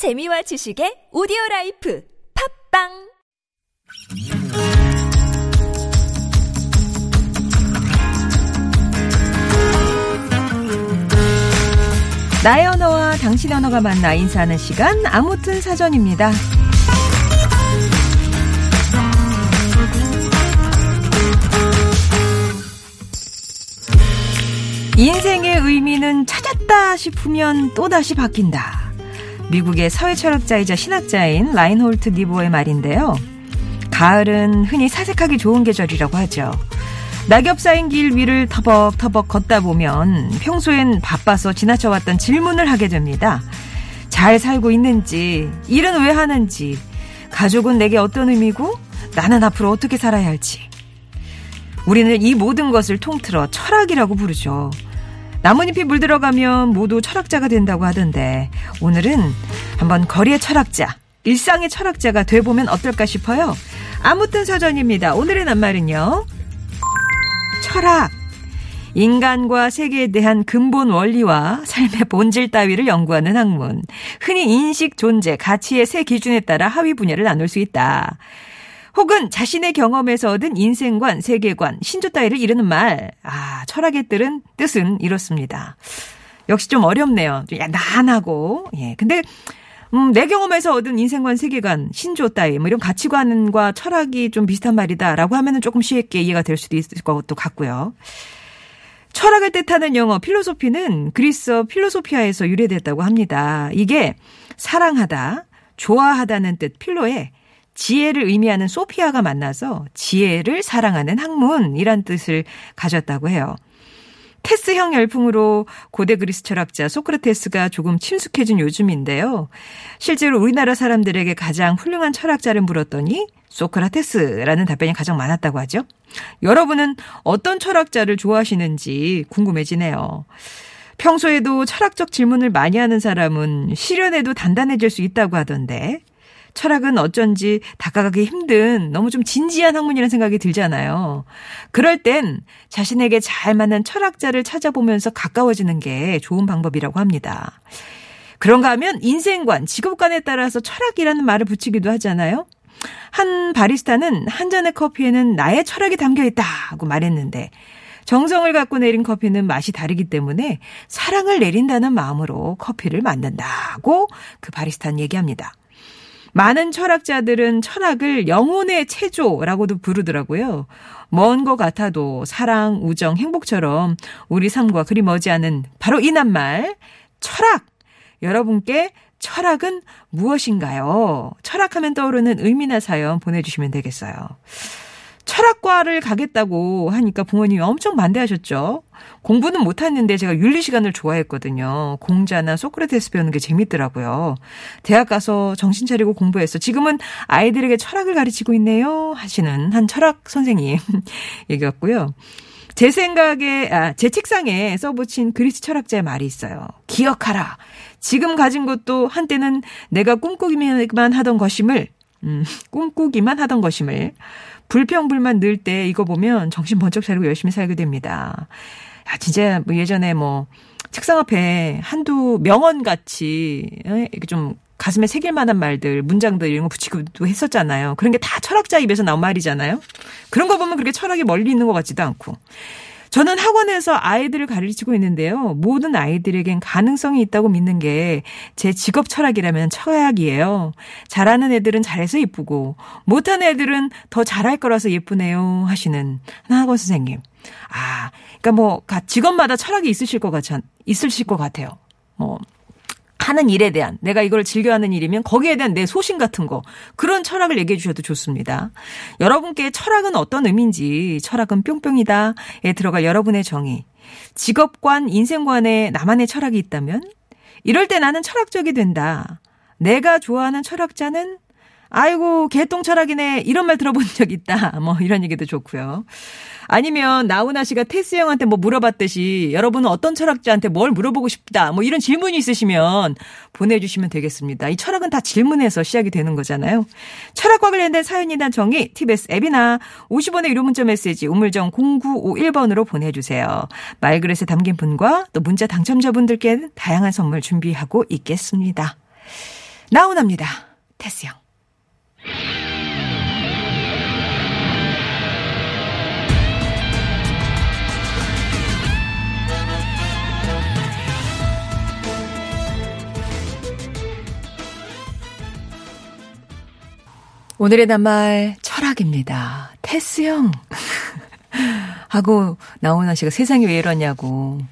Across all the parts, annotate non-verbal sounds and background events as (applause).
재미와 지식의 오디오 life 팟빵 나의 언어와 당신의 언어가 만나 인사하는 시간 아무튼 사전입니다. 인생의 의미는 찾았다 싶으면 또다시 바뀐다. 미국의 사회 철학자이자 신학자인 라인홀트 니보의 말인데요. 가을은 흔히 사색하기 좋은 계절이라고 하죠. 낙엽 쌓인 길 위를 터벅터벅 걷다 보면 평소엔 바빠서 지나쳐왔던 질문을 하게 됩니다. 잘 살고 있는지, 일은 왜 하는지, 가족은 내게 어떤 의미고, 나는 앞으로 어떻게 살아야 할지. 우리는 이 모든 것을 통틀어 철학이라고 부르죠. 나뭇잎이 물들어가면 모두 철학자가 된다고 하던데, 오늘은 한번 거리의 철학자, 일상의 철학자가 돼보면 어떨까 싶어요. 아무튼 사전입니다. 오늘의 낱말은요. 철학. 인간과 세계에 대한 근본 원리와 삶의 본질 따위를 연구하는 학문. 흔히 인식, 존재, 가치의 세 기준에 따라 하위 분야를 나눌 수 있다. 혹은 자신의 경험에서 얻은 인생관, 세계관, 신조 따위를 이르는 말. 아, 철학의 뜻은, 뜻은 이렇습니다. 역시 좀 어렵네요. 좀 야단하고. 예. 근데, 음, 내 경험에서 얻은 인생관, 세계관, 신조 따위, 뭐 이런 가치관과 철학이 좀 비슷한 말이다라고 하면은 조금 쉽게 이해가 될 수도 있을 것도 같고요. 철학을 뜻하는 영어 필로소피는 그리스어 필로소피아에서 유래됐다고 합니다. 이게 사랑하다, 좋아하다는 뜻 필로에 지혜를 의미하는 소피아가 만나서 지혜를 사랑하는 학문이란 뜻을 가졌다고 해요. 테스형 열풍으로 고대 그리스 철학자 소크라테스가 조금 침숙해진 요즘인데요. 실제로 우리나라 사람들에게 가장 훌륭한 철학자를 물었더니 소크라테스라는 답변이 가장 많았다고 하죠. 여러분은 어떤 철학자를 좋아하시는지 궁금해지네요. 평소에도 철학적 질문을 많이 하는 사람은 실현에도 단단해질 수 있다고 하던데 철학은 어쩐지 다가가기 힘든 너무 좀 진지한 학문이라는 생각이 들잖아요. 그럴 땐 자신에게 잘 맞는 철학자를 찾아보면서 가까워지는 게 좋은 방법이라고 합니다. 그런가 하면 인생관, 직업관에 따라서 철학이라는 말을 붙이기도 하잖아요. 한 바리스타는 한 잔의 커피에는 나의 철학이 담겨 있다고 말했는데 정성을 갖고 내린 커피는 맛이 다르기 때문에 사랑을 내린다는 마음으로 커피를 만든다고 그 바리스타는 얘기합니다. 많은 철학자들은 철학을 영혼의 체조라고도 부르더라고요. 먼 것 같아도 사랑, 우정, 행복처럼 우리 삶과 그리 머지않은 바로 이 낱말 철학. 여러분께 철학은 무엇인가요? 철학하면 떠오르는 의미나 사연 보내주시면 되겠어요. 철학과를 가겠다고 하니까 부모님이 엄청 반대하셨죠. 공부는 못했는데 제가 윤리 시간을 좋아했거든요. 공자나 소크라테스 배우는 게 재밌더라고요. 대학 가서 정신 차리고 공부해서 지금은 아이들에게 철학을 가르치고 있네요. 하시는 한 철학 선생님 (laughs) 얘기였고요. 제 생각에, 아, 제 책상에 써붙인 그리스 철학자의 말이 있어요. 기억하라. 지금 가진 것도 한때는 내가 꿈꾸기만 하던 것임을, 음, 꿈꾸기만 하던 것임을 불평불만 늘 때 이거 보면 정신 번쩍 차리고 열심히 살게 됩니다. 야, 진짜 뭐 예전에 뭐 책상 앞에 한두 명언 같이 이렇게 좀 가슴에 새길 만한 말들, 문장들 이런 거 붙이기도 했었잖아요. 그런 게 다 철학자 입에서 나온 말이잖아요. 그런 거 보면 그렇게 철학이 멀리 있는 것 같지도 않고. 저는 학원에서 아이들을 가르치고 있는데요. 모든 아이들에겐 가능성이 있다고 믿는 게 제 직업 철학이라면 철학이에요. 잘하는 애들은 잘해서 예쁘고 못하는 애들은 더 잘할 거라서 예쁘네요 하시는 학원 선생님. 아, 그러니까 뭐 직업마다 철학이 있으실 것 같, 있으실 것 같아요. 뭐 하는 일에 대한 내가 이걸 즐겨하는 일이면 거기에 대한 내 소신 같은 거 그런 철학을 얘기해 주셔도 좋습니다. 여러분께 철학은 어떤 의미인지 철학은 뿅뿅이다에 들어갈 여러분의 정의 직업관 인생관에 나만의 철학이 있다면 이럴 때 나는 철학적이 된다. 내가 좋아하는 철학자는 아이고 개똥 철학이네 이런 말 들어본 적 있다. 뭐 이런 얘기도 좋고요. 아니면 나훈아 씨가 테스 형한테 뭐 물어봤듯이 여러분은 어떤 철학자한테 뭘 물어보고 싶다. 뭐 이런 질문이 있으시면 보내주시면 되겠습니다. 이 철학은 다 질문에서 시작이 되는 거잖아요. 철학과 관련된 사연이나 정의 TBS 앱이나 50원의 유료 문자 메시지 우물정 0951번으로 보내주세요. 말그릇에 담긴 분과 또 문자 당첨자분들께 다양한 선물 준비하고 있겠습니다. 나훈아입니다. 테스 형. 오늘의 낱말 철학입니다. 테스형. (laughs) 하고 나훈아 씨가 세상이 왜 이러냐고.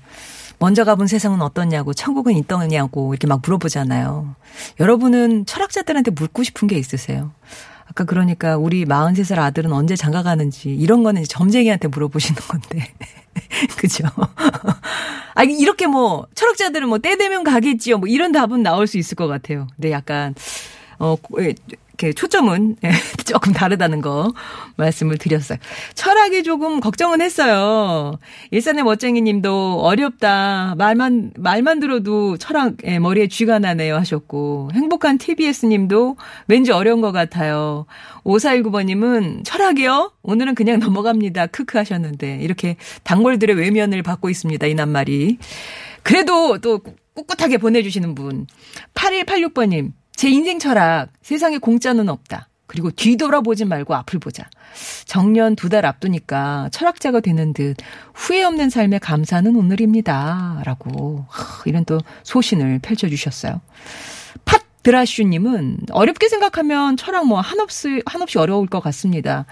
먼저 가본 세상은 어떻냐고, 천국은 있더냐고, 이렇게 막 물어보잖아요. 여러분은 철학자들한테 묻고 싶은 게 있으세요? 아까 그러니까 우리 43살 아들은 언제 장가 가는지, 이런 거는 점쟁이한테 물어보시는 건데. (laughs) 그죠? 아, 이렇게 뭐, 철학자들은 뭐, 때 되면 가겠지요. 뭐, 이런 답은 나올 수 있을 것 같아요. 근데 약간, 어, 이렇게 초점은 (laughs) 예, 조금 다르다는 거 말씀을 드렸어요. 철학이 조금 걱정은 했어요. 일산의 멋쟁이 님도 어렵다. 말만, 말만 들어도 철학, 예, 머리에 쥐가 나네요 하셨고, 행복한 TBS 님도 왠지 어려운 것 같아요. 5419번 님은 철학이요? 오늘은 그냥 넘어갑니다. 크크 하셨는데, 이렇게 단골들의 외면을 받고 있습니다. 이 낱말이. 그래도 또 꿋꿋하게 보내주시는 분. 8186번님. 제 인생 철학, 세상에 공짜는 없다. 그리고 뒤돌아보지 말고 앞을 보자. 정년 두 달 앞두니까 철학자가 되는 듯 후회 없는 삶에 감사하는 오늘입니다. 라고 이런 또 소신을 펼쳐주셨어요. 팟 드라슈님은 어렵게 생각하면 철학 뭐 한없이, 한없이 어려울 것 같습니다.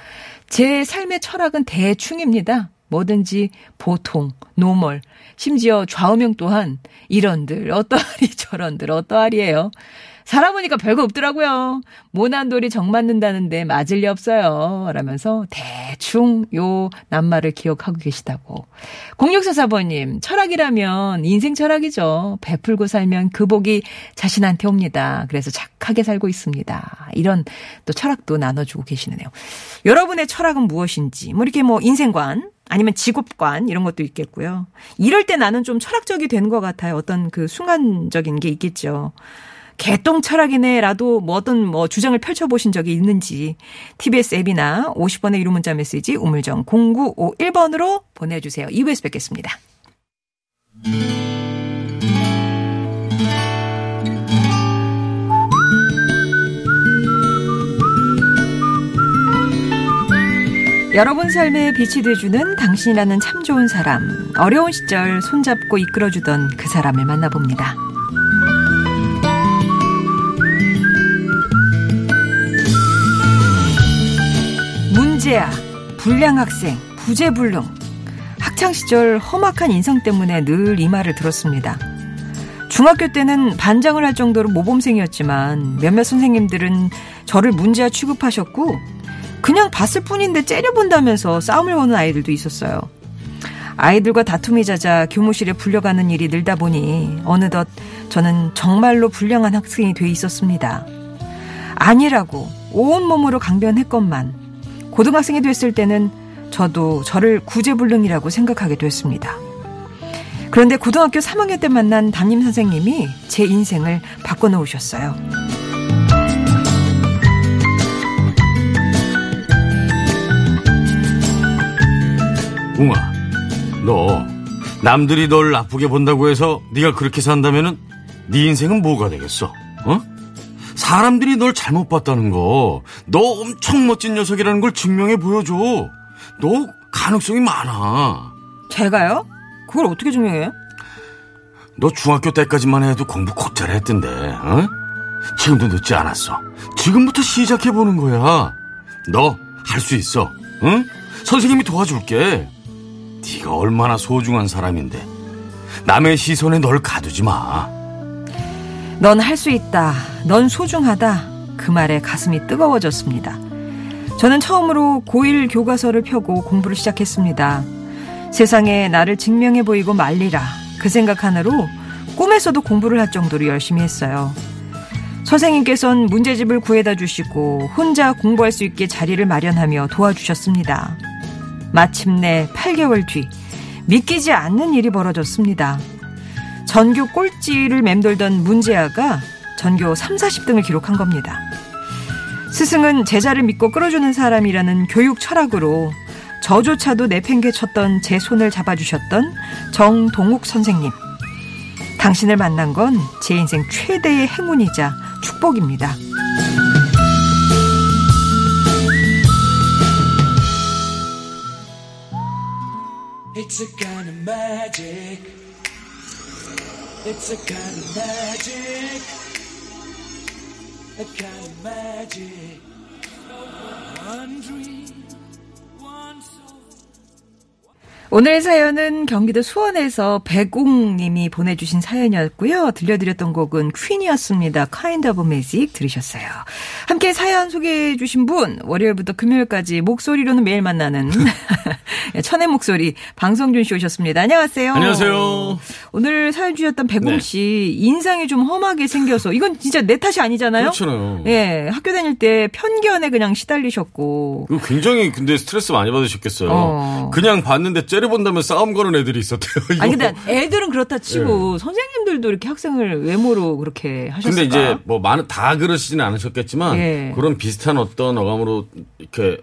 제 삶의 철학은 대충입니다. 뭐든지 보통, normal, 심지어 좌우명 또한 이런들, 어떠하리 저런들, 어떠하리예요. 살아보니까 별거 없더라고요. 모난 돌이 정 맞는다는데 맞을 리 없어요. 라면서 대충 요 낱말을 기억하고 계시다고. 0644번님, 철학이라면 인생 철학이죠. 베풀고 살면 그 복이 자신한테 옵니다. 그래서 착하게 살고 있습니다. 이런 또 철학도 나눠주고 계시네요. 여러분의 철학은 무엇인지, 뭐 이렇게 뭐 인생관, 아니면 직업관 이런 것도 있겠고요. 이럴 때 나는 좀 철학적이 된것 같아요. 어떤 그 순간적인 게 있겠죠. 개똥 철학이네라도 뭐 어떤 뭐 주장을 펼쳐보신 적이 있는지 TBS 앱이나 50번의 유료 문자 메시지 우물정 0951번으로 보내주세요. 2부에서 뵙겠습니다. 여러분 삶에 빛이 돼주는 당신이라는 참 좋은 사람, 어려운 시절 손잡고 이끌어주던 그 사람을 만나봅니다. 문제야, 불량 학생, 부재불능. 학창시절 험악한 인성 때문에 늘 이 말을 들었습니다. 중학교 때는 반장을 할 정도로 모범생이었지만 몇몇 선생님들은 저를 문제야 취급하셨고 그냥 봤을 뿐인데 째려본다면서 싸움을 거는 아이들도 있었어요. 아이들과 다툼이 잦아 교무실에 불려가는 일이 늘다 보니 어느덧 저는 정말로 불량한 학생이 돼 있었습니다. 아니라고 온몸으로 강변했건만 고등학생이 됐을 때는 저도 저를 구제불능이라고 생각하게 됐습니다. 그런데 고등학교 3학년 때 만난 담임 선생님이 제 인생을 바꿔놓으셨어요. 웅아, 너 남들이 널 나쁘게 본다고 해서 네가 그렇게 산다면은 네 인생은 뭐가 되겠어? 어? 사람들이 널 잘못 봤다는 거, 너 엄청 멋진 녀석이라는 걸 증명해 보여줘. 너 가능성이 많아. 제가요? 그걸 어떻게 증명해요? 너 중학교 때까지만 해도 공부 곧잘 했던데, 어? 지금도 늦지 않았어. 지금부터 시작해 보는 거야. 너 할 수 있어. 응? 선생님이 도와줄게. 네가 얼마나 소중한 사람인데 남의 시선에 널 가두지 마. 넌 할 수 있다. 넌 소중하다. 그 말에 가슴이 뜨거워졌습니다. 저는 처음으로 고1 교과서를 펴고 공부를 시작했습니다. 세상에 나를 증명해 보이고 말리라. 그 생각 하나로 꿈에서도 공부를 할 정도로 열심히 했어요. 선생님께선 문제집을 구해다 주시고 혼자 공부할 수 있게 자리를 마련하며 도와주셨습니다. 마침내 8개월 뒤 믿기지 않는 일이 벌어졌습니다. 전교 꼴찌를 맴돌던 문제아가 전교 3, 40등을 기록한 겁니다. 스승은 제자를 믿고 끌어주는 사람이라는 교육 철학으로 저조차도 내팽개쳤던 제 손을 잡아주셨던 정동욱 선생님. 당신을 만난 건 제 인생 최대의 행운이자 축복입니다. It's a kind of magic. A kind of magic. One dream, 오늘 사연은 경기도 수원에서 백웅님이 보내주신 사연이었고요. 들려드렸던 곡은 퀸이었습니다. Kind of Magic 들으셨어요. 함께 사연 소개해주신 분 월요일부터 금요일까지 목소리로는 매일 만나는 (laughs) 천의 목소리 방성준 씨 오셨습니다. 안녕하세요. 안녕하세요. 오늘 사연 주셨던 백웅 네. 씨 인상이 좀 험하게 생겨서 이건 진짜 내 탓이 아니잖아요. 그렇잖아요. 예, 학교 다닐 때 편견에 그냥 시달리셨고 굉장히 근데 스트레스 많이 받으셨겠어요. 어. 그냥 봤는데 째려본다면 싸움 거는 애들이 있었대요. 이거. 아니 근데 애들은 그렇다 치고 선생님들도 이렇게 학생을 외모로 그렇게 하셨을까? 근데 이제 뭐 많은 다 그러시지는 않으셨겠지만 예. 그런 비슷한 어떤 어감으로 이렇게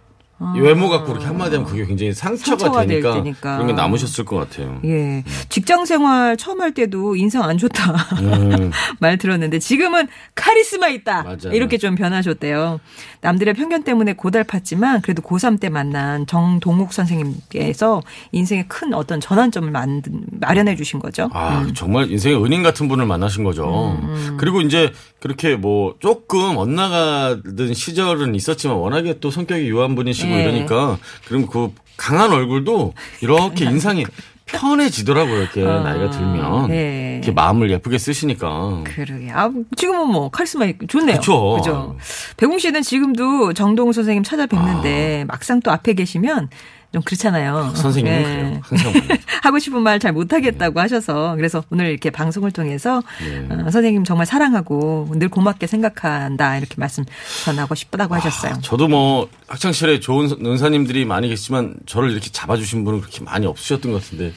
외모 갖고 그렇게 한마디 하면 그게 굉장히 상처가, 상처가 될 되니까, 테니까. 그런 게 남으셨을 것 같아요. 예. 직장 생활 처음 할 때도 인상 안 좋다. 음. (laughs) 말 들었는데 지금은 카리스마 있다. 맞아요. 이렇게 좀 변하셨대요. 남들의 편견 때문에 고달팠지만 그래도 고3 때 만난 정동욱 선생님께서 인생의 큰 어떤 전환점을 만든, 마련해 주신 거죠. 아, 음. 정말 인생의 은인 같은 분을 만나신 거죠. 그리고 이제 그렇게 뭐 조금 엇나가던 시절은 있었지만 워낙에 또 성격이 유한 분이시고 예. 이러니까 그럼 그 강한 얼굴도 이렇게 인상이 (laughs) 편해지더라고요. 이렇게 나이가 들면. 예. 이렇게 마음을 예쁘게 쓰시니까. 그러게. 아, 지금은 뭐 카리스마 좋네요. 그죠. 백웅 씨는 지금도 정동욱 선생님 찾아뵙는데 막상 또 앞에 계시면 좀 그렇잖아요. 선생님은 예. 그래요. 항상. (laughs) 하고 싶은 말 잘 못하겠다고 하셔서 그래서 오늘 이렇게 방송을 통해서 네. 어, 선생님 정말 사랑하고 늘 고맙게 생각한다 이렇게 말씀 전하고 싶다고 하셨어요. 저도 뭐 학창 시절에 좋은 은사님들이 많이 계시지만 저를 이렇게 잡아주신 분은 그렇게 많이 없으셨던 것 같은데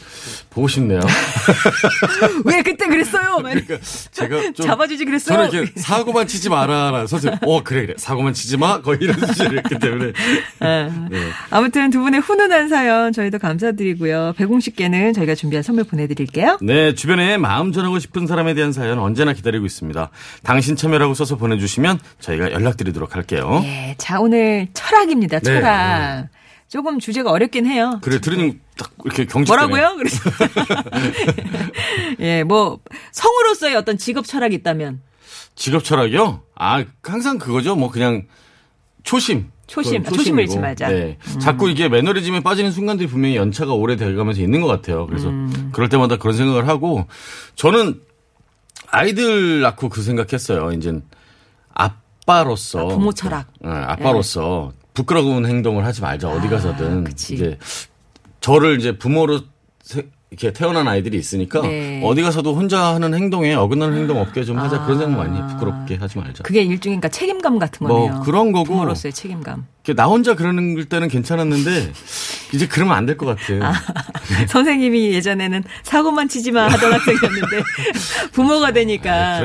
보고 싶네요. (laughs) 왜 그때 그랬어요? (laughs) 그러니까 제가 좀 잡아주지 그랬어요? 저는 이렇게 사고만 치지 마라. 선생님, 어 그래 그래 사고만 치지 마. 거의 이런 수준이었기 때문에 예. 네. 아무튼 두 분의 훈훈 한 사연 저희도 감사드리고요. 백웅 씨께는 저희가 준비한 선물 보내드릴게요. 네, 주변에 마음 전하고 싶은 사람에 대한 사연 언제나 기다리고 있습니다. 당신 참여라고 써서 보내주시면 저희가 연락드리도록 할게요. 예, 자 오늘 철학입니다. 네. 철학. 조금 주제가 어렵긴 해요. 그래, 들으니 딱 이렇게 경직. 뭐라고요? 그래서 (laughs) 예, 뭐 성으로서의 어떤 직업 철학이 있다면 직업 철학이요? 아, 항상 그거죠. 뭐 그냥 초심. 초심. 아, 초심을. 잃지 말자. 네. 자꾸 이게 매너리즘에 빠지는 순간들이 분명히 연차가 오래 돼가면서 있는 것 같아요. 그래서 음. 그럴 때마다 그런 생각을 하고 저는 아이들 낳고 그 생각했어요. 이제 아빠로서 아, 부모 철학. 네, 아빠로서 부끄러운 행동을 하지 말자 어디 가서든 아. 이제 저를 이제 부모로 세- 이렇게 태어난 아이들이 있으니까 네. 어디 가서도 혼자 하는 행동에 어긋나는 행동 없게 좀 하자 그런 생각 많이 해요. 부끄럽게 하지 말자. 그게 일종의 그러니까 책임감 같은 뭐 거네요. 그런 거고. 부모로서의 책임감. 나 혼자 그러는 때는 괜찮았는데 이제 그러면 안 될 것 같아. (laughs) 선생님이 예전에는 사고만 치지 마 하던 학생이었는데 (laughs) 부모가 되니까 아,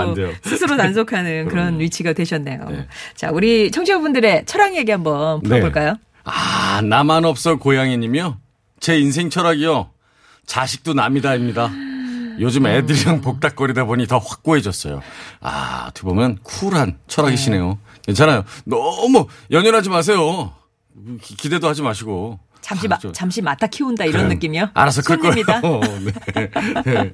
안 돼요. 스스로 단속하는 (laughs) 그런 위치가 되셨네요. 네. 자, 우리 청취자분들의 철학 얘기 한번 풀어볼까요? 아 나만 없어 고양이님이요. 제 인생 철학이요. 자식도 남이다입니다. 요즘 애들이랑 복닥거리다 보니 더 확고해졌어요. 아, 어떻게 보면 쿨한 철학이시네요. 괜찮아요. 너무 연연하지 마세요. 기- 기대도 하지 마시고. 잠시 아, 마, 저- 잠시 맡아 키운다 이런 그럼 느낌이요? 알아서 클 거예요. 손님이다. (laughs) 네. 네.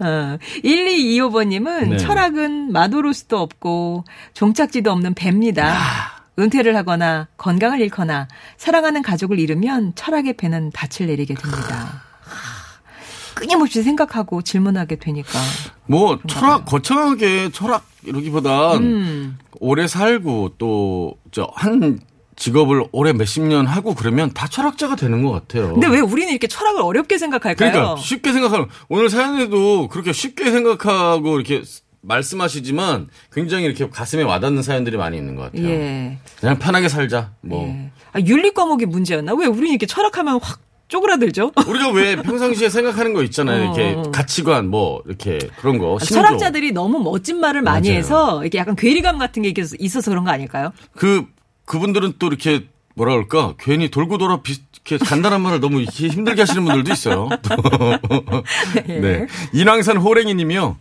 (laughs) 어, 1225번님은 네. 철학은 마도로스도 없고 종착지도 없는 배입니다. 은퇴를 하거나 건강을 잃거나 사랑하는 가족을 잃으면 철학의 배는 닻을 내리게 됩니다. 하, 끊임없이 생각하고 질문하게 되니까. 뭐 철학 거창하게 철학 이러기보단 음. 오래 살고 또 저 한 직업을 오래 몇십 년 하고 그러면 다 철학자가 되는 것 같아요. 근데 왜 우리는 이렇게 철학을 어렵게 생각할까요? 그러니까 쉽게 생각하면 오늘 사연에도 그렇게 쉽게 생각하고 이렇게 말씀하시지만 굉장히 이렇게 가슴에 와닿는 사연들이 많이 있는 것 같아요. 예. 그냥 편하게 살자. 뭐 예. 아, 윤리 과목이 문제였나? 왜 우리는 이렇게 철학하면 확 쪼그라들죠? (laughs) 우리가 왜 평상시에 생각하는 거 있잖아요. 이렇게 어, 어. 가치관 뭐 이렇게 그런 거. 신조. 철학자들이 너무 멋진 말을 많이 맞아요. 해서 이렇게 약간 괴리감 같은 게 있어서- 있어서 그런 거 아닐까요? 그 그분들은 또 이렇게 뭐라 그럴까 괜히 돌고 돌아 비, 이렇게 간단한 말을 너무 이렇게 힘들게 하시는 분들도 있어요. (laughs) 네. (laughs) 인왕산 호랭이님이요.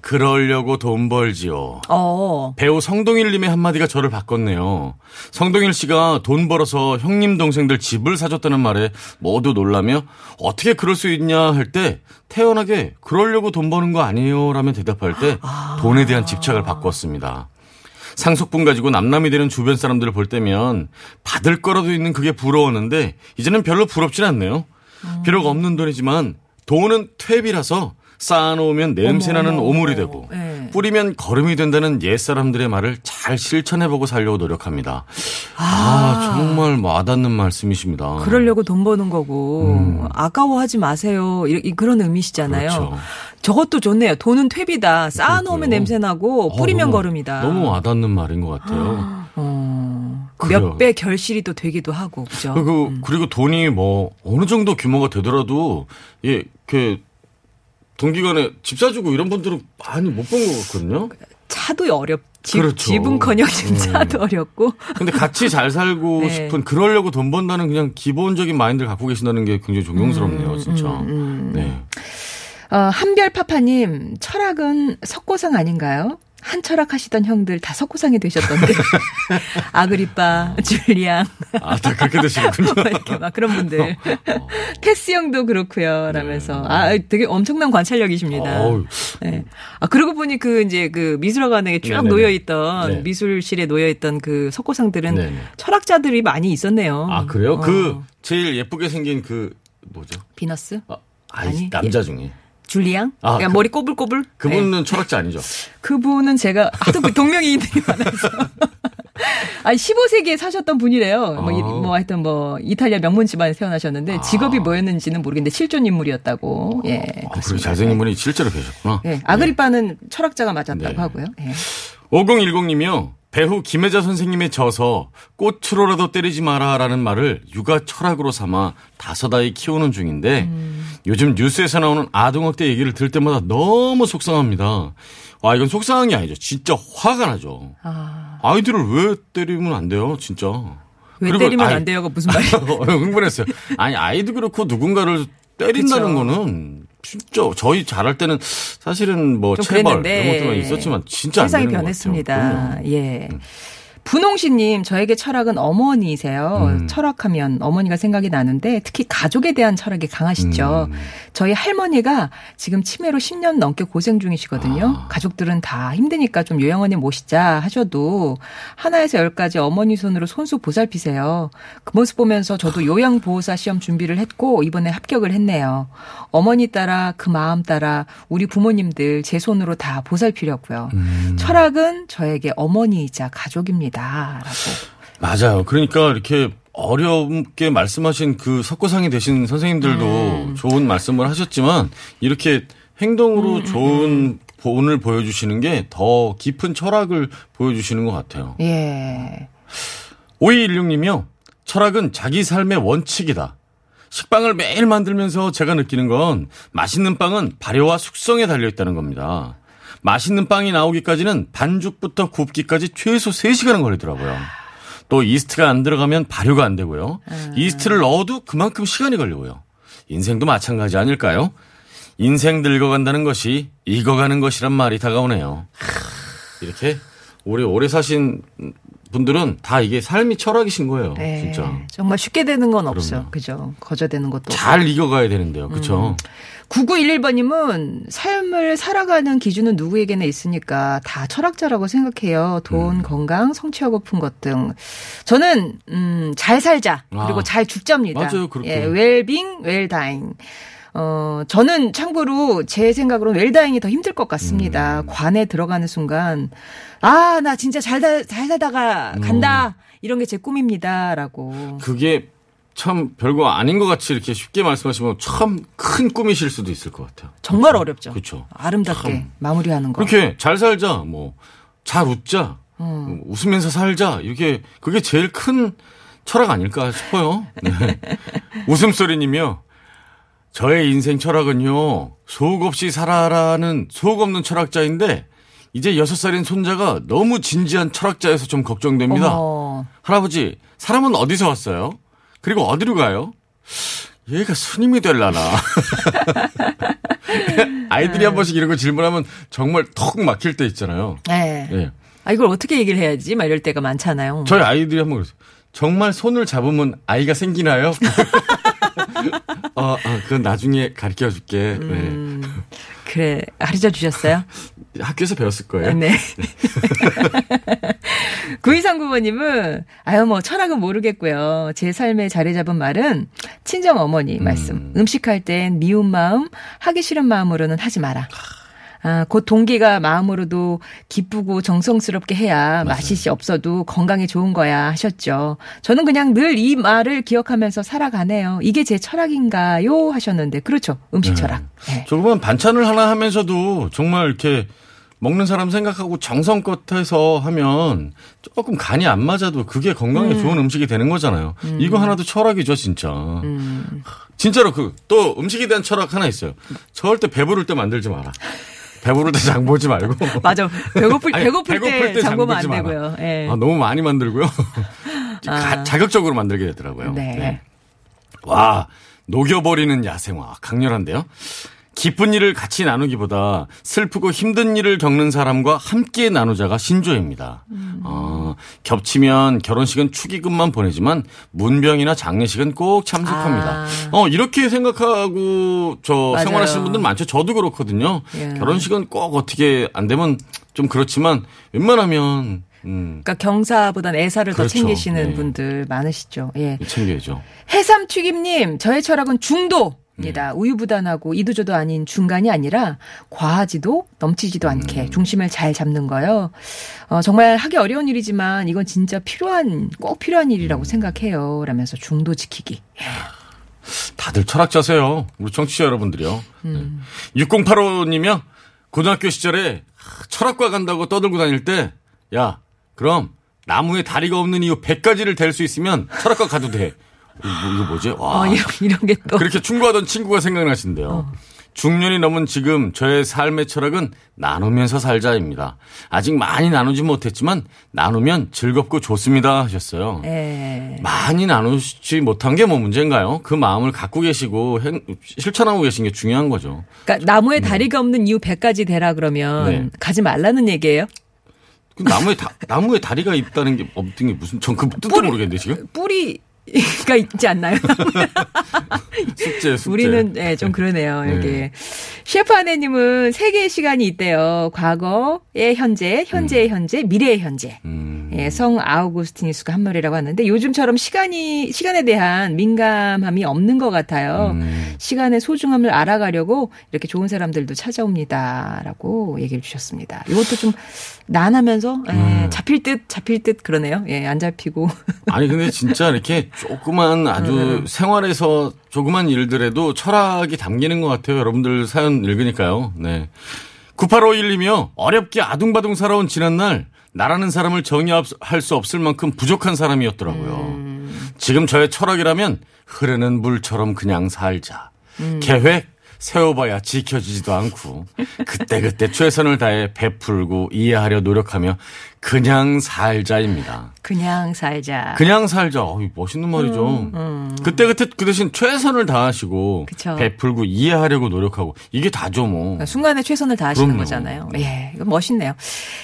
그러려고 돈 벌지요. 어. 배우 성동일님의 한마디가 저를 바꿨네요. 성동일 씨가 돈 벌어서 형님 동생들 집을 사줬다는 말에 모두 놀라며 어떻게 그럴 수 있냐 할 때 태연하게 그러려고 돈 버는 거 아니에요 라며 대답할 때 돈에 대한 집착을 바꿨습니다. 상속분 가지고 남남이 되는 주변 사람들을 볼 때면 받을 거라도 있는 그게 부러웠는데 이제는 별로 부럽진 않네요. 비록 없는 돈이지만 돈은 퇴비라서 쌓아놓으면 냄새나는 오물이 되고 네. 뿌리면 거름이 된다는 옛사람들의 말을 잘 실천해보고 살려고 노력합니다. 아, 정말 와닿는 말씀이십니다. 그러려고 돈 버는 거고 아까워하지 마세요. 이, 이- 그런 의미시잖아요. 음. 그렇죠. 저것도 좋네요. 돈은 퇴비다. 쌓아놓으면 그러니까요. 냄새 나고 어, 뿌리면 너무- 거름이다. 너무 와닿는 말인 것 같아요. 어, 그래요. 몇배 결실이 또 되기도 하고 그죠? 그리고, 그리고 돈이 뭐 어느 정도 규모가 되더라도 예, 그 동기간에 집 사주고 이런 분들은 많이 못 본 것 같거든요. 차도 어렵. 집, 그렇죠. 집은커녕 지금 차도 어렵고. 근데 같이 잘 살고 (laughs) 네. 싶은 그러려고 돈 번다는 그냥 기본적인 마인드를 갖고 계신다는 게 굉장히 존경스럽네요, 진짜. 네. 어, 한별파파님 철학은 석고상 아닌가요? 한 철학 하시던 형들 다 석고상이 되셨던데. (laughs) 아그리빠, 줄리앙, 아, 다 그렇게 되시는군요. (laughs) 이렇게 막 그런 분들. (laughs) 어. 테스 형도 그렇고요. 라면서. 아, 되게 엄청난 관찰력이십니다. 어우, 네. 아, 그러고 보니 그 이제 그 미술학원에 쭉 네네네. 놓여있던 네. 미술실에 놓여있던 그 석고상들은 네네. 철학자들이 많이 있었네요. 아, 그래요? 어. 그, 제일 예쁘게 생긴 그, 뭐죠? 비너스? 아, 아니, 아니, 남자 중에. 줄리앙? 아, 그냥 그- 머리 꼬불꼬불? 네. 그분은 철학자 아니죠? (laughs) 그분은 제가 하도 그 동명이인들이 많아서. (laughs) 아니 15세기에 사셨던 분이래요. 뭐, 이- 아. 뭐 하여튼 뭐 이탈리아 명문 집안에 태어나셨는데 직업이 뭐였는지는 모르겠는데 실존 인물이었다고. 예. 아, 그리고. 잘생긴 분이 실제로 계셨구나. 예. 아그리빠는 철학자가 맞았다고 네. 하고요. 예. 5010님이요. 배우 김혜자 선생님의 져서 꽃으로라도 때리지 마라라는 말을 육아 철학으로 삼아 다섯 아이 키우는 중인데 요즘 뉴스에서 나오는 아동학대 얘기를 들을 때마다 너무 속상합니다. 아 이건 속상한 게 아니죠. 진짜 화가 나죠. 아, 아이들을 왜 때리면 안 돼요, 진짜. 왜 그리고 때리면 아이- 안 돼요가 무슨 말이에요? (laughs) 흥분했어요. 아니 아이도 그렇고 누군가를 때린다는 그쵸. 거는 진짜 저희 잘할 때는 사실은 뭐좀 체벌 그랬는데 이런 것들만 있었지만 진짜 안 세상이 변했습니다. 예. 분홍씨님, 저에게 철학은 어머니세요. 음. 철학하면 어머니가 생각이 나는데 특히 가족에 대한 철학이 강하시죠. 음. 저희 할머니가 지금 치매로 10년 넘게 고생 중이시거든요. 아. 가족들은 다 힘드니까 좀 요양원에 모시자 하셔도 하나에서 열까지 어머니 손으로 손수 보살피세요. 그 모습 보면서 저도 요양보호사 시험 준비를 했고 이번에 합격을 했네요. 어머니 따라 그 마음 따라 우리 부모님들 제 손으로 다 보살피려고요. 음. 철학은 저에게 어머니이자 가족입니다. 라고. 맞아요. 그러니까 이렇게 어렵게 말씀하신 그 석고상이 되신 선생님들도 음. 좋은 말씀을 하셨지만 이렇게 행동으로 음, 좋은 본을 보여주시는 게 더 깊은 철학을 보여주시는 것 같아요. 예. 5216님이요. 철학은 자기 삶의 원칙이다. 식빵을 매일 만들면서 제가 느끼는 건 맛있는 빵은 발효와 숙성에 달려있다는 겁니다. 맛있는 빵이 나오기까지는 반죽부터 굽기까지 최소 3시간은 걸리더라고요. 또 이스트가 안 들어가면 발효가 안 되고요. 이스트를 넣어도 그만큼 시간이 걸리고요. 인생도 마찬가지 아닐까요? 인생 늙어간다는 것이 익어가는 것이란 말이 다가오네요. 이렇게 오래 오래 사신 분들은 다 이게 삶이 철학이신 거예요. 네. 진짜. 정말 쉽게 되는 건 없어. 그죠. 거저되는 것도. 잘 익어가야 되는데요. 그렇죠? 9911번님은 삶을 살아가는 기준은 누구에게나 있으니까 다 철학자라고 생각해요. 돈, 음. 건강, 성취하 고픈 것 등. 저는, 음, 잘 살자. 그리고 아. 잘 죽자입니다. 맞아요, 그렇게. 예, 웰빙, 웰다잉. 어, 저는 참고로 제 생각으로는 웰다잉이 더 힘들 것 음. 같습니다. 관에 들어가는 순간, 아, 나 진짜 잘, 다- 잘 살다가 간다. 이런 게 제 꿈입니다. 라고. 그게 참 별거 아닌 것 같이 이렇게 쉽게 말씀하시면 참 큰 꿈이실 수도 있을 것 같아요. 정말 어렵죠. 그렇죠. 아름답게 참. 마무리하는 거. 그렇게 잘 살자, 뭐, 잘 웃자, 음. 뭐 웃으면서 살자, 이렇게, 그게 제일 큰 철학 아닐까 싶어요. 네. (laughs) 웃음소리님이요. 저의 인생 철학은요, 소속 없이 살아라는 소속 없는 철학자인데, 이제 여섯 살인 손자가 너무 진지한 철학자여서 좀 걱정됩니다. 어머. 할아버지, 사람은 어디서 왔어요? 그리고 어디로 가요? 얘가 스님이 될라나. (laughs) 아이들이 한 번씩 이런 거 질문하면 정말 턱 막힐 때 있잖아요. 네. 예. 아, 이걸 어떻게 얘기를 해야지? 막 이럴 때가 많잖아요. 저희 아이들이 한 번 그랬어요. 정말 손을 잡으면 아이가 생기나요? (laughs) 어, 아, 그건 나중에 가르쳐 줄게. 음. 그래, 가르쳐 주셨어요? 네. (laughs) 학교에서 배웠을 거예요. 네. (laughs) 9239번님은, 아유, 뭐, 철학은 모르겠고요. 제 삶에 자리 잡은 말은, 친정 어머니 말씀. 음. 식할 땐 미운 마음, 하기 싫은 마음으로는 하지 마라. 아, 곧 동기가 마음으로도 기쁘고 정성스럽게 해야 맛이 없어도 건강에 좋은 거야 하셨죠. 저는 그냥 늘 이 말을 기억하면서 살아가네요. 이게 제 철학인가요? 하셨는데. 그렇죠. 음식 철학. 네. 조금만 반찬을 하나 하면서도 정말 이렇게 먹는 사람 생각하고 정성껏 해서 하면 조금 간이 안 맞아도 그게 건강에 음. 좋은 음식이 되는 거잖아요. 음. 이거 하나도 철학이죠, 진짜. 음. 진짜로 그 또 음식에 대한 철학 하나 있어요. 절대 배부를 때 만들지 마라. 배부를 때 장 보지 말고. (laughs) 맞아. 배고플, 아니, 배고플, 배고플 때 장 보면 안 되고요. 네. 아, 너무 많이 만들고요. (laughs) 아. 자극적으로 만들게 되더라고요. 네. 네. 와, 녹여버리는 야생화. 강렬한데요. 기쁜 일을 같이 나누기보다 슬프고 힘든 일을 겪는 사람과 함께 나누자가 신조입니다. 음. 어, 겹치면 결혼식은 축의금만 보내지만 문병이나 장례식은 꼭 참석합니다. 아. 어, 이렇게 생각하고 저 맞아요. 생활하시는 분들 많죠. 저도 그렇거든요. 예. 결혼식은 꼭 어떻게 안 되면 좀 그렇지만 웬만하면 음. 그러니까 경사보단 애사를 그렇죠. 더 챙기시는 네. 분들 많으시죠. 예. 챙겨야죠. 해삼 튀김님, 저의 철학은 중도. 입니다. 음. 우유부단하고 이도저도 아닌 중간이 아니라 과하지도 넘치지도 음. 않게 중심을 잘 잡는 거요. 어, 정말 하기 어려운 일이지만 이건 진짜 필요한 꼭 필요한 일이라고 음. 생각해요. 라면서 중도 지키기. 예. 다들 철학자세요. 우리 청취자 여러분들이요. 음. 네. 6085님이요. 고등학교 시절에 철학과 간다고 떠들고 다닐 때, 야, 그럼 나무에 다리가 없는 이유 100가지를 댈 수 있으면 철학과 가도 돼. 뭐, 이거 뭐지? 와. 어, 이런, 이런 게 또. 그렇게 충고하던 친구가 생각나신대요. 어. 중년이 넘은 지금 저의 삶의 철학은 나누면서 살자입니다. 아직 많이 나누지 못했지만 나누면 즐겁고 좋습니다 하셨어요. 에. 예. 많이 나누지 못한 게 뭐 문제인가요? 그 마음을 갖고 계시고 실천하고 계신 게 중요한 거죠. 그러니까 나무에 네. 다리가 없는 이유 100가지 되라 그러면 네. 가지 말라는 얘기예요? 그 나무에 다, 나무에 다리가 있다는 게 없는 게 무슨 전 그 뜻도 모르겠는데 지금 뿌리 가 있지 않나요? (laughs) 숙제, 숙제. 우리는 네, 좀 그러네요. 네. 이게 셰프 아내님은 세 개의 시간이 있대요. 과거의 현재, 현재의 음. 현재, 미래의 현재. 음. 예, 성 아우구스티니스가 한 말이라고 하는데 요즘처럼 시간이 시간에 대한 민감함이 없는 것 같아요. 음. 시간의 소중함을 알아가려고 이렇게 좋은 사람들도 찾아옵니다라고 얘기를 주셨습니다. 이것도 좀 난하면서 예, 음. 잡힐 듯 잡힐 듯 그러네요. 예, 안 잡히고. (laughs) 아니 근데 진짜 이렇게 조그만 아주 음. 생활에서 조그만 일들에도 철학이 담기는 것 같아요. 여러분들 사연 읽으니까요. 네. 9851님이요. 어렵게 아둥바둥 살아온 지난날 나라는 사람을 정의할 수 없을 만큼 부족한 사람이었더라고요. 음. 지금 저의 철학이라면 흐르는 물처럼 그냥 살자. 음. 계획 세워봐야 지켜지지도 않고 그때그때 최선을 다해 베풀고 이해하려 노력하며 그냥 살자입니다. 그냥 살자. 그냥 살자. 어, 멋있는 말이죠. 음, 음. 그때그때 그 대신 최선을 다하시고 그쵸. 베풀고 이해하려고 노력하고 이게 다죠 뭐. 그러니까 순간에 최선을 다하시는 그럼요. 거잖아요. 예, 이거 멋있네요.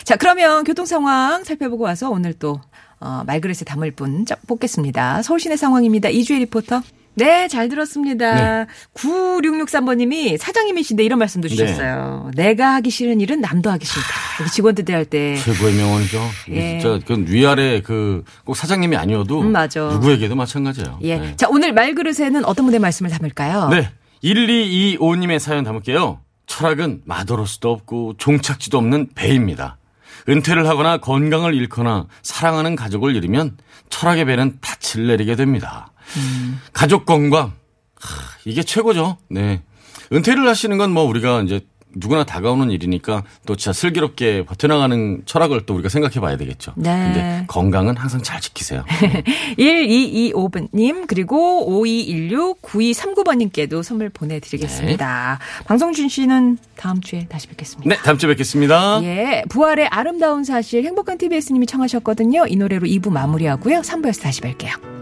자, 그러면 교통 상황 살펴보고 와서 오늘 또 어, 말그릇에 담을 분 뽑겠습니다. 서울시내 상황입니다. 이주혜 리포터. 네, 잘 들었습니다. 네. 9663번님이 사장님이신데 이런 말씀도 주셨어요. 네. 내가 하기 싫은 일은 남도 하기 싫다. 직원들 대할 때. 최고의 명언이죠. 예. 진짜 그건 위아래 그 꼭 사장님이 아니어도 음, 맞아. 누구에게도 마찬가지예요. 예. 네. 자, 오늘 말그릇에는 어떤 분의 말씀을 담을까요? 네. 1225님의 사연 담을게요. 철학은 마더럴 수도 없고 종착지도 없는 배입니다. 은퇴를 하거나 건강을 잃거나 사랑하는 가족을 잃으면 철학의 배는 닻을 내리게 됩니다. 음. 가족 건강. 하, 이게 최고죠. 네. 은퇴를 하시는 건 뭐 우리가 이제 누구나 다가오는 일이니까 또 진짜 슬기롭게 버텨나가는 철학을 또 우리가 생각해 봐야 되겠죠. 네. 근데 건강은 항상 잘 지키세요. (laughs) 1225번님, 그리고 5216-9239번님께도 선물 보내드리겠습니다. 네. 방송준 씨는 다음 주에 다시 뵙겠습니다. 네, 다음 주에 뵙겠습니다. 예. 부활의 아름다운 사실 행복한 TBS님이 청하셨거든요. 이 노래로 2부 마무리하고요. 3부에서 다시 뵐게요.